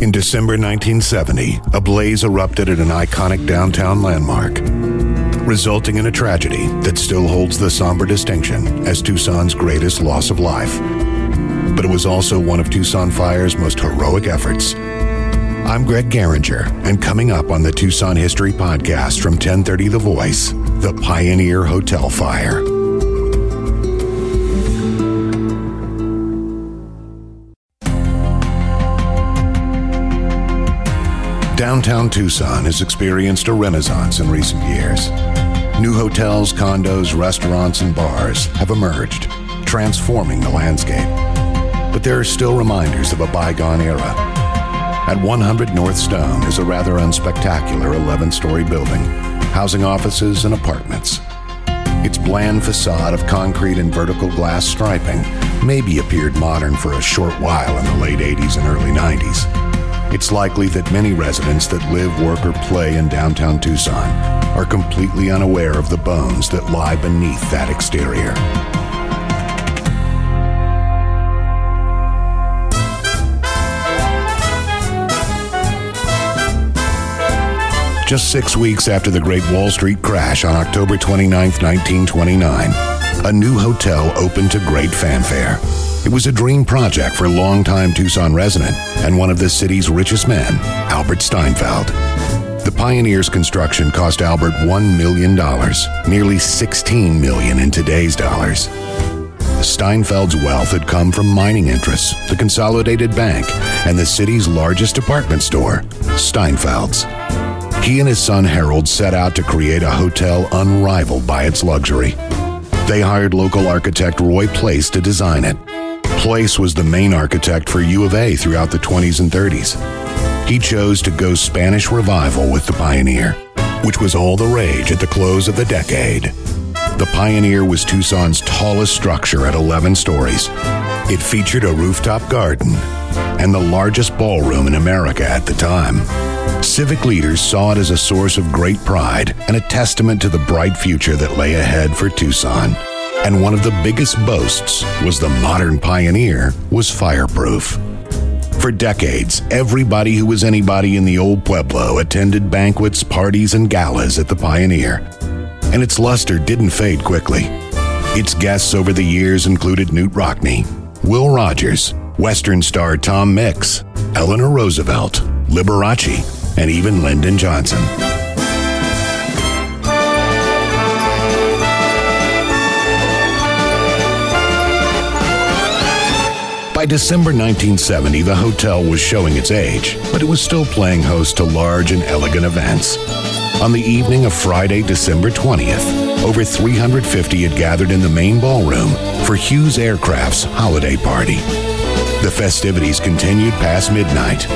In December 1970, a blaze erupted at an iconic downtown landmark, resulting in a tragedy that still holds the somber distinction as Tucson's greatest loss of life. But it was also one of Tucson Fire's most heroic efforts. I'm Greg Garinger, and coming up on the Tucson History Podcast from 1030 The Voice, the Pioneer Hotel Fire. Downtown Tucson has experienced a renaissance in recent years. New hotels, condos, restaurants, and bars have emerged, transforming the landscape. But there are still reminders of a bygone era. At 100 North Stone is a rather unspectacular 11 story building, housing offices and apartments. Its bland facade of concrete and vertical glass striping maybe appeared modern for a short while in the late 80s and early 90s it's likely that many residents that live, work, or play in downtown Tucson are completely unaware of the bones that lie beneath that exterior. Just six weeks after the Great Wall Street crash on October 29, 1929, a new hotel opened to great fanfare. It was a dream project for longtime Tucson resident and one of the city's richest men, Albert Steinfeld. The Pioneer's construction cost Albert $1 million, nearly 16 million in today's dollars. Steinfeld's wealth had come from mining interests, the Consolidated Bank, and the city's largest department store, Steinfeld's. He and his son Harold set out to create a hotel unrivaled by its luxury. They hired local architect Roy Place to design it Place was the main architect for U of A throughout the 20s and 30s. He chose to go Spanish Revival with the Pioneer, which was all the rage at the close of the decade. The Pioneer was Tucson's tallest structure at 11 stories. It featured a rooftop garden and the largest ballroom in America at the time. Civic leaders saw it as a source of great pride and a testament to the bright future that lay ahead for Tucson and one of the biggest boasts was the modern Pioneer was fireproof. For decades, everybody who was anybody in the old Pueblo attended banquets, parties, and galas at the Pioneer. And its luster didn't fade quickly. Its guests over the years included Knute Rockne, Will Rogers, Western star Tom Mix, Eleanor Roosevelt, Liberace, and even Lyndon Johnson. By December 1970, the hotel was showing its age, but it was still playing host to large and elegant events. On the evening of Friday, December 20th, over 350 had gathered in the main ballroom for Hughes Aircraft's holiday party. The festivities continued past midnight.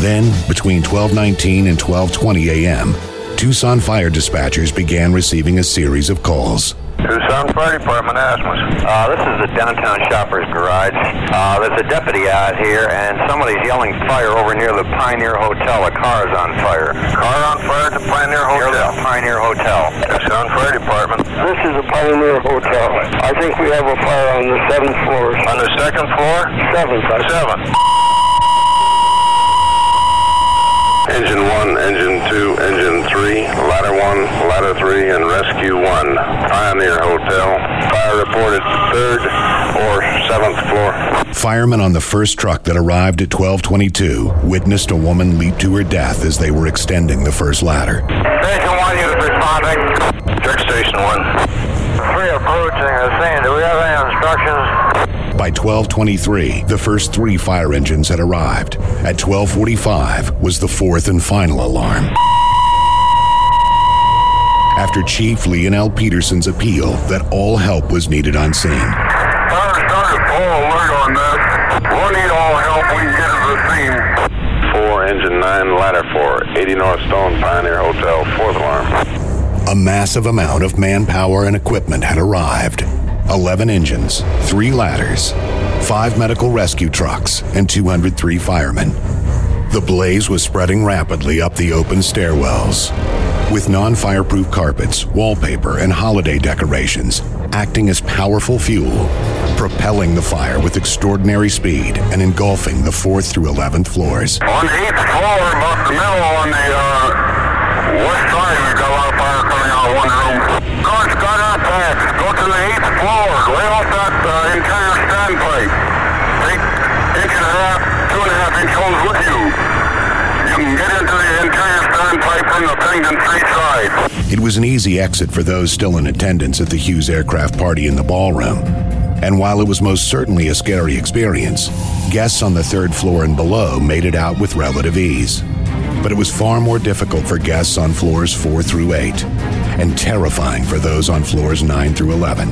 Then, between 12:19 and 12:20 a.m., Tucson fire dispatchers began receiving a series of calls. Tucson Fire Department, Asmus. Uh, this is the downtown shopper's garage. Uh, there's a deputy out here, and somebody's yelling fire over near the Pioneer Hotel. A car is on fire. Car on fire at the Pioneer Hotel? Near the Pioneer Hotel. Tucson Fire Department. This is the Pioneer Hotel. I think we have a fire on the seventh floor. On the second floor? Seventh. Seventh. Engine 1, Engine 2, Engine 3, Ladder 1, Ladder 3, and Rescue 1. Pioneer Hotel. Fire reported 3rd or 7th floor. Firemen on the first truck that arrived at 1222 witnessed a woman leap to her death as they were extending the first ladder. Station 1 unit responding. Check Station 1. Three approaching the scene. Do we have any instructions? By 1223, the first three fire engines had arrived. At 1245 was the fourth and final alarm. After Chief Leonel Peterson's appeal that all help was needed on scene. Fire started full alert on that. We'll need all help we can get to the scene. 4, Engine 9, Ladder 4, 80 North Stone, Pioneer Hotel, fourth alarm. A massive amount of manpower and equipment had arrived. 11 engines, 3 ladders, 5 medical rescue trucks, and 203 firemen. The blaze was spreading rapidly up the open stairwells. With non fireproof carpets, wallpaper, and holiday decorations, acting as powerful fuel, propelling the fire with extraordinary speed and engulfing the 4th through 11th floors. On the eighth floor, about the middle on the uh, west side, we've got a lot of fire coming out of one room. Go to the eighth floor. Lay off that uh, standpipe. Take inch and a half, two and a half inch holes with you. You can get into the standpipe from the Street side. It was an easy exit for those still in attendance at the Hughes aircraft party in the ballroom. And while it was most certainly a scary experience, guests on the third floor and below made it out with relative ease. But it was far more difficult for guests on floors 4 through 8, and terrifying for those on floors 9 through 11.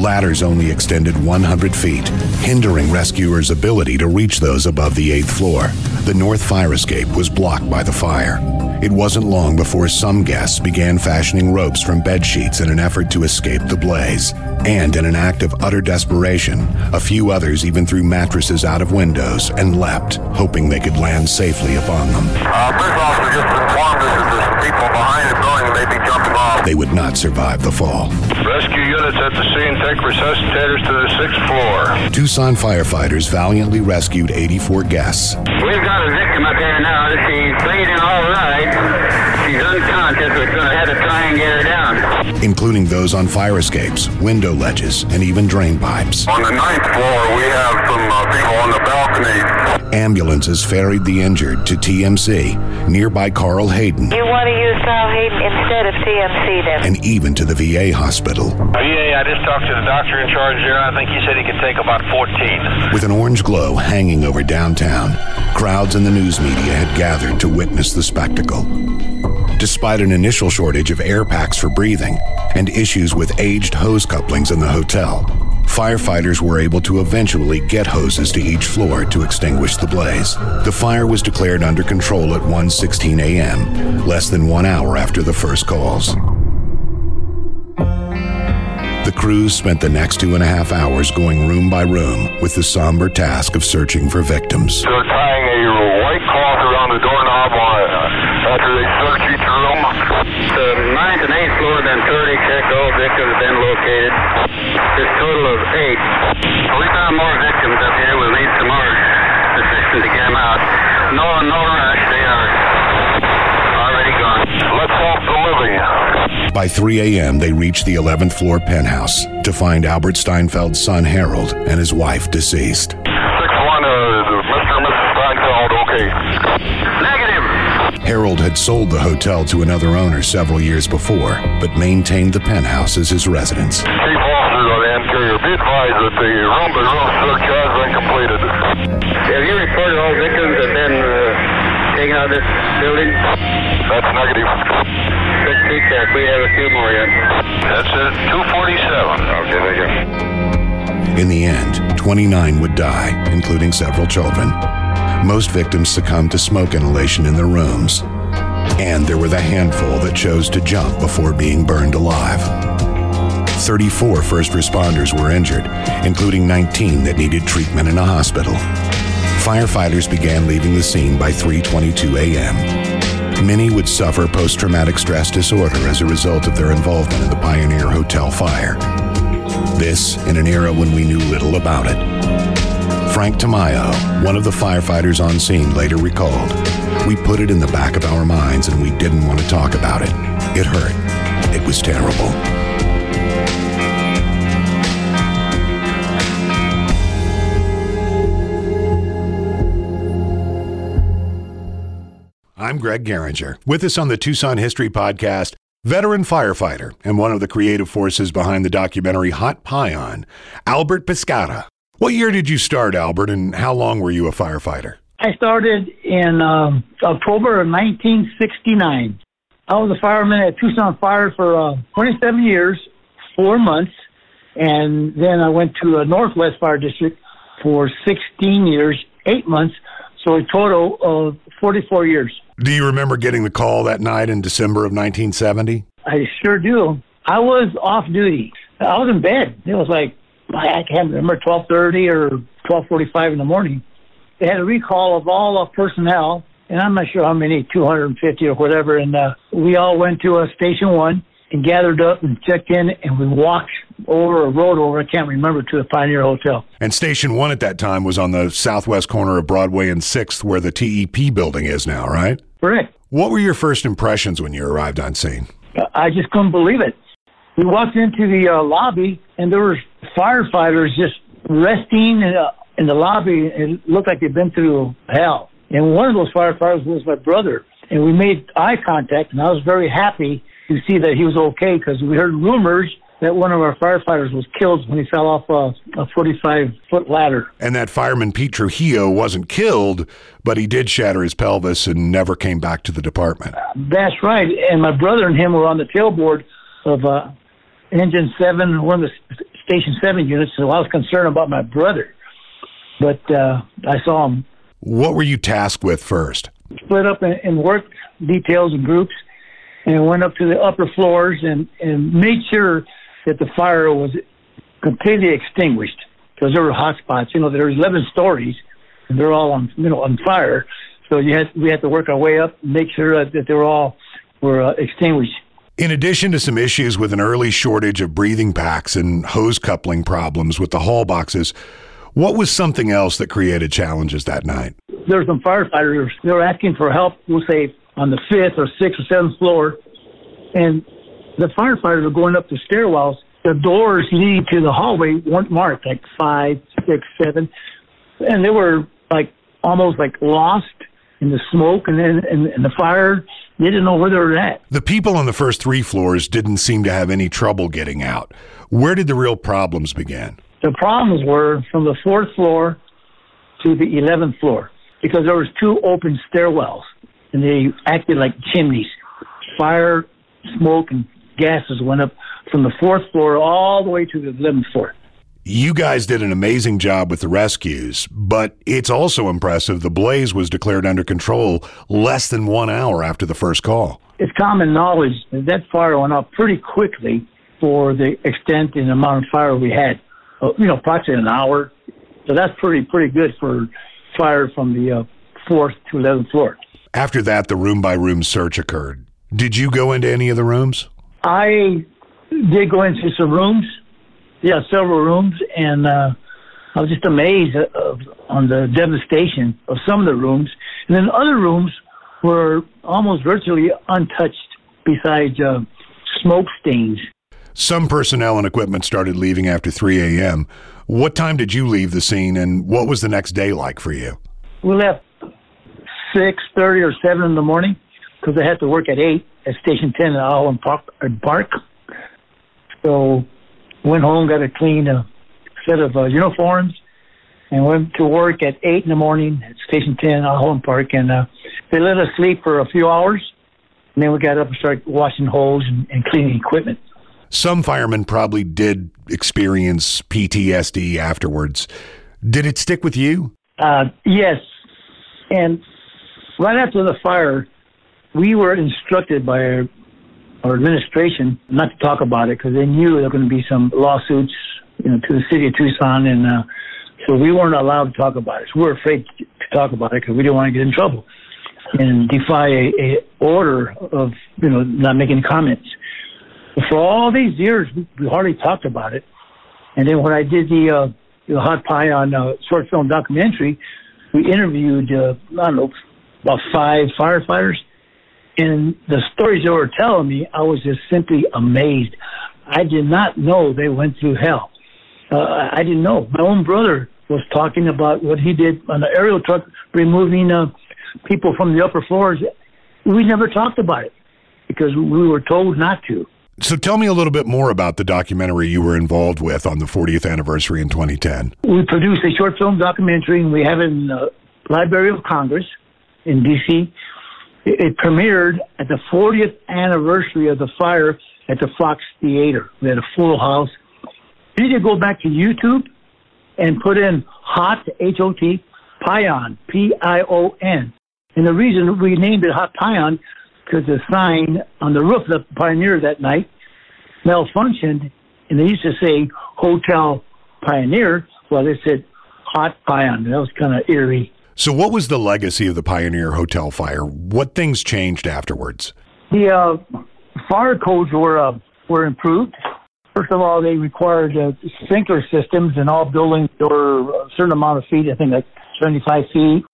Ladders only extended 100 feet, hindering rescuers' ability to reach those above the 8th floor. The north fire escape was blocked by the fire. It wasn't long before some guests began fashioning ropes from bed sheets in an effort to escape the blaze. And in an act of utter desperation, a few others even threw mattresses out of windows and leapt, hoping they could land safely upon them. Uh, police officer just informed us that there's people behind the building may be jumping off. They would not survive the fall. Rescue units at the scene take resuscitators to the sixth floor. Tucson firefighters valiantly rescued 84 guests. We've got a victim up there now. She's bleeding all right. She's unconscious. We're going to have to try and get her down. Including those on fire escapes, window ledges, and even drain pipes. On the ninth floor, we have some uh, people on the balcony. Ambulances ferried the injured to TMC, nearby Carl Hayden, You want to use Sal Hayden instead of CMC then? and even to the VA hospital. Yeah, I just talked to the doctor in charge there. I think he said he could take about 14. With an orange glow hanging over downtown, crowds and the news media had gathered to witness the spectacle. Despite an initial shortage of air packs for breathing and issues with aged hose couplings in the hotel, firefighters were able to eventually get hoses to each floor to extinguish the blaze. The fire was declared under control at 1:16 a.m., less than 1 hour after the first calls. The crews spent the next two and a half hours going room by room with the somber task of searching for victims. They're tying a white cloth around the doorknob on uh, after they search each room. The ninth and eighth floor, then 30 check all victims been located. This total of eight. We found more victims up here. We'll need some more assistance to get them out. No, no rush. They are already gone. Let's help the living. By 3 a.m., they reached the 11th floor penthouse to find Albert Steinfeld's son Harold and his wife deceased. 6 1, uh, Mr. and Mrs. Steinfeld, okay. Negative. Harold had sold the hotel to another owner several years before, but maintained the penthouse as his residence. Chief officers of the interior, be advised that the room by room search has been completed. Have you reported all victims have been uh, taken out of this building? That's negative. Good feedback. We have a few more yet. That's at 247. Okay, thank you. In the end, 29 would die, including several children. Most victims succumbed to smoke inhalation in their rooms. And there were the handful that chose to jump before being burned alive. 34 first responders were injured, including 19 that needed treatment in a hospital. Firefighters began leaving the scene by 3:22 a.m. Many would suffer post-traumatic stress disorder as a result of their involvement in the Pioneer Hotel fire. This in an era when we knew little about it. Frank Tamayo, one of the firefighters on scene, later recalled, We put it in the back of our minds and we didn't want to talk about it. It hurt. It was terrible. I'm Greg Garinger. With us on the Tucson History Podcast, veteran firefighter and one of the creative forces behind the documentary Hot Pion, Albert Piscata. What year did you start, Albert, and how long were you a firefighter? I started in um, October of 1969. I was a fireman at Tucson Fire for uh, 27 years, four months, and then I went to a Northwest Fire District for 16 years, eight months, so a total of 44 years. Do you remember getting the call that night in December of 1970? I sure do. I was off duty. I was in bed. It was like I can't remember 12:30 or 12:45 in the morning. They had a recall of all of personnel, and I'm not sure how many, 250 or whatever. And uh, we all went to uh, Station One, and gathered up and checked in, and we walked over or rode over, I can't remember, to the Pioneer Hotel. And Station 1 at that time was on the southwest corner of Broadway and 6th, where the TEP building is now, right? Correct. What were your first impressions when you arrived on scene? I just couldn't believe it. We walked into the uh, lobby, and there were firefighters just resting in, uh, in the lobby. It looked like they'd been through hell. And one of those firefighters was my brother. And we made eye contact, and I was very happy to see that he was okay because we heard rumors that one of our firefighters was killed when he fell off a, a 45 foot ladder. And that fireman Pete Trujillo wasn't killed, but he did shatter his pelvis and never came back to the department. That's right. And my brother and him were on the tailboard of uh, Engine 7, one of the Station 7 units, so I was concerned about my brother. But uh, I saw him. What were you tasked with first? Split up in, in work details and groups and went up to the upper floors and, and made sure that the fire was completely extinguished because there were hot spots. You know, there were 11 stories and they're all on, you know, on fire. So you had, we had to work our way up and make sure that they were all were uh, extinguished. In addition to some issues with an early shortage of breathing packs and hose coupling problems with the hall boxes, what was something else that created challenges that night? There were some firefighters. They were asking for help, we'll say, on the fifth or sixth or seventh floor. And the firefighters were going up the stairwells. The doors leading to the hallway weren't marked, like five, six, seven. And they were like almost like lost in the smoke and then in, in the fire. They didn't know where they were at. The people on the first three floors didn't seem to have any trouble getting out. Where did the real problems begin? The problems were from the fourth floor to the 11th floor because there was two open stairwells and they acted like chimneys. Fire, smoke, and gases went up from the fourth floor all the way to the 11th floor. You guys did an amazing job with the rescues, but it's also impressive the blaze was declared under control less than one hour after the first call. It's common knowledge that that fire went out pretty quickly for the extent and amount of fire we had. Uh, you know, approximately an hour. So that's pretty pretty good for fire from the uh, fourth to 11th floor. After that, the room by room search occurred. Did you go into any of the rooms? I did go into some rooms. Yeah, several rooms, and uh, I was just amazed of, on the devastation of some of the rooms. And then other rooms were almost virtually untouched, besides uh, smoke stains. Some personnel and equipment started leaving after 3 a.m. What time did you leave the scene, and what was the next day like for you? We left six thirty or seven in the morning because I had to work at eight at Station Ten at Allen Park. Park. So went home, got a clean uh, set of uh, uniforms, and went to work at eight in the morning at Station Ten at Holland Park. And uh, they let us sleep for a few hours, and then we got up and started washing holes and, and cleaning equipment. Some firemen probably did experience PTSD afterwards. Did it stick with you? Uh, yes. And right after the fire, we were instructed by our administration not to talk about it because they knew there were going to be some lawsuits, you know, to the city of Tucson, and uh, so we weren't allowed to talk about it. So we were afraid to talk about it because we didn't want to get in trouble and defy a, a order of you know not making comments. For all these years, we hardly talked about it. And then when I did the uh, the Hot Pion uh, short film documentary, we interviewed uh, I don't know about five firefighters, and the stories they were telling me, I was just simply amazed. I did not know they went through hell. Uh, I didn't know. My own brother was talking about what he did on the aerial truck, removing uh, people from the upper floors. We never talked about it because we were told not to. So tell me a little bit more about the documentary you were involved with on the 40th anniversary in 2010. We produced a short film documentary, and we have it in the Library of Congress in D.C. It, premiered at the 40th anniversary of the fire at the Fox Theater. We had a full house. You to go back to YouTube and put in Hot H-O-T Pion P-I-O-N. And the reason we named it Hot Pion because the sign on the roof of the Pioneer that night malfunctioned, and they used to say Hotel Pioneer. Well, they said Hot Pion. That was kind of eerie. So, what was the legacy of the Pioneer Hotel fire? What things changed afterwards? The uh, fire codes were uh, were improved. First of all, they required uh, sprinkler systems in all buildings were a certain amount of feet, I think like 75 feet.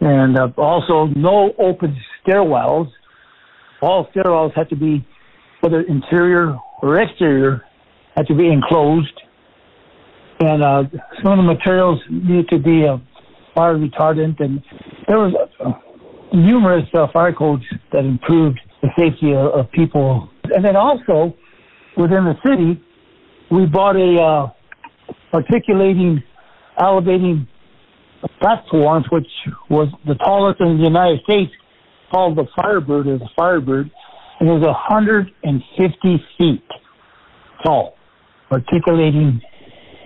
And uh, also, no open stairwells. All stairwells had to be, whether interior or exterior, had to be enclosed. And uh, some of the materials needed to be uh, fire retardant. And there was uh, numerous uh, fire codes that improved the safety of, of people. And then also, within the city, we bought a uh, articulating, elevating platform, which was the tallest in the United States, called the Firebird, as a Firebird, and it was 150 feet tall, articulating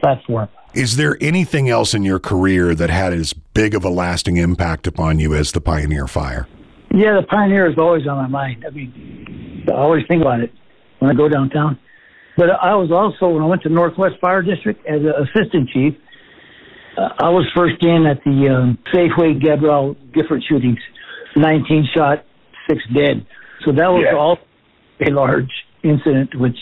platform. Is there anything else in your career that had as big of a lasting impact upon you as the Pioneer Fire? Yeah, the Pioneer is always on my mind. I mean, I always think about it when I go downtown. But I was also, when I went to Northwest Fire District as an assistant chief, uh, I was first in at the um, Safeway Gabrielle Gifford shootings, 19 shot, six dead. So that was Yeah. all a large incident, which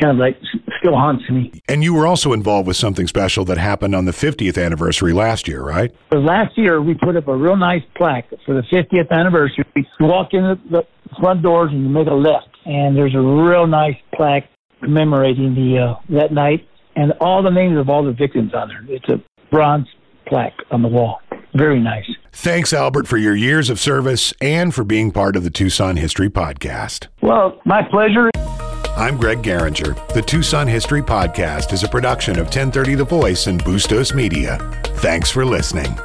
kind of like still haunts me. And you were also involved with something special that happened on the 50th anniversary last year, right? So last year we put up a real nice plaque for the 50th anniversary. You walk in the, front doors and you make a left, and there's a real nice plaque commemorating the uh, that night and all the names of all the victims on there. It's a bronze plaque on the wall. Very nice. Thanks, Albert, for your years of service and for being part of the Tucson History Podcast. Well, my pleasure. I'm Greg Garinger. The Tucson History Podcast is a production of 1030 The Voice and Bustos Media. Thanks for listening.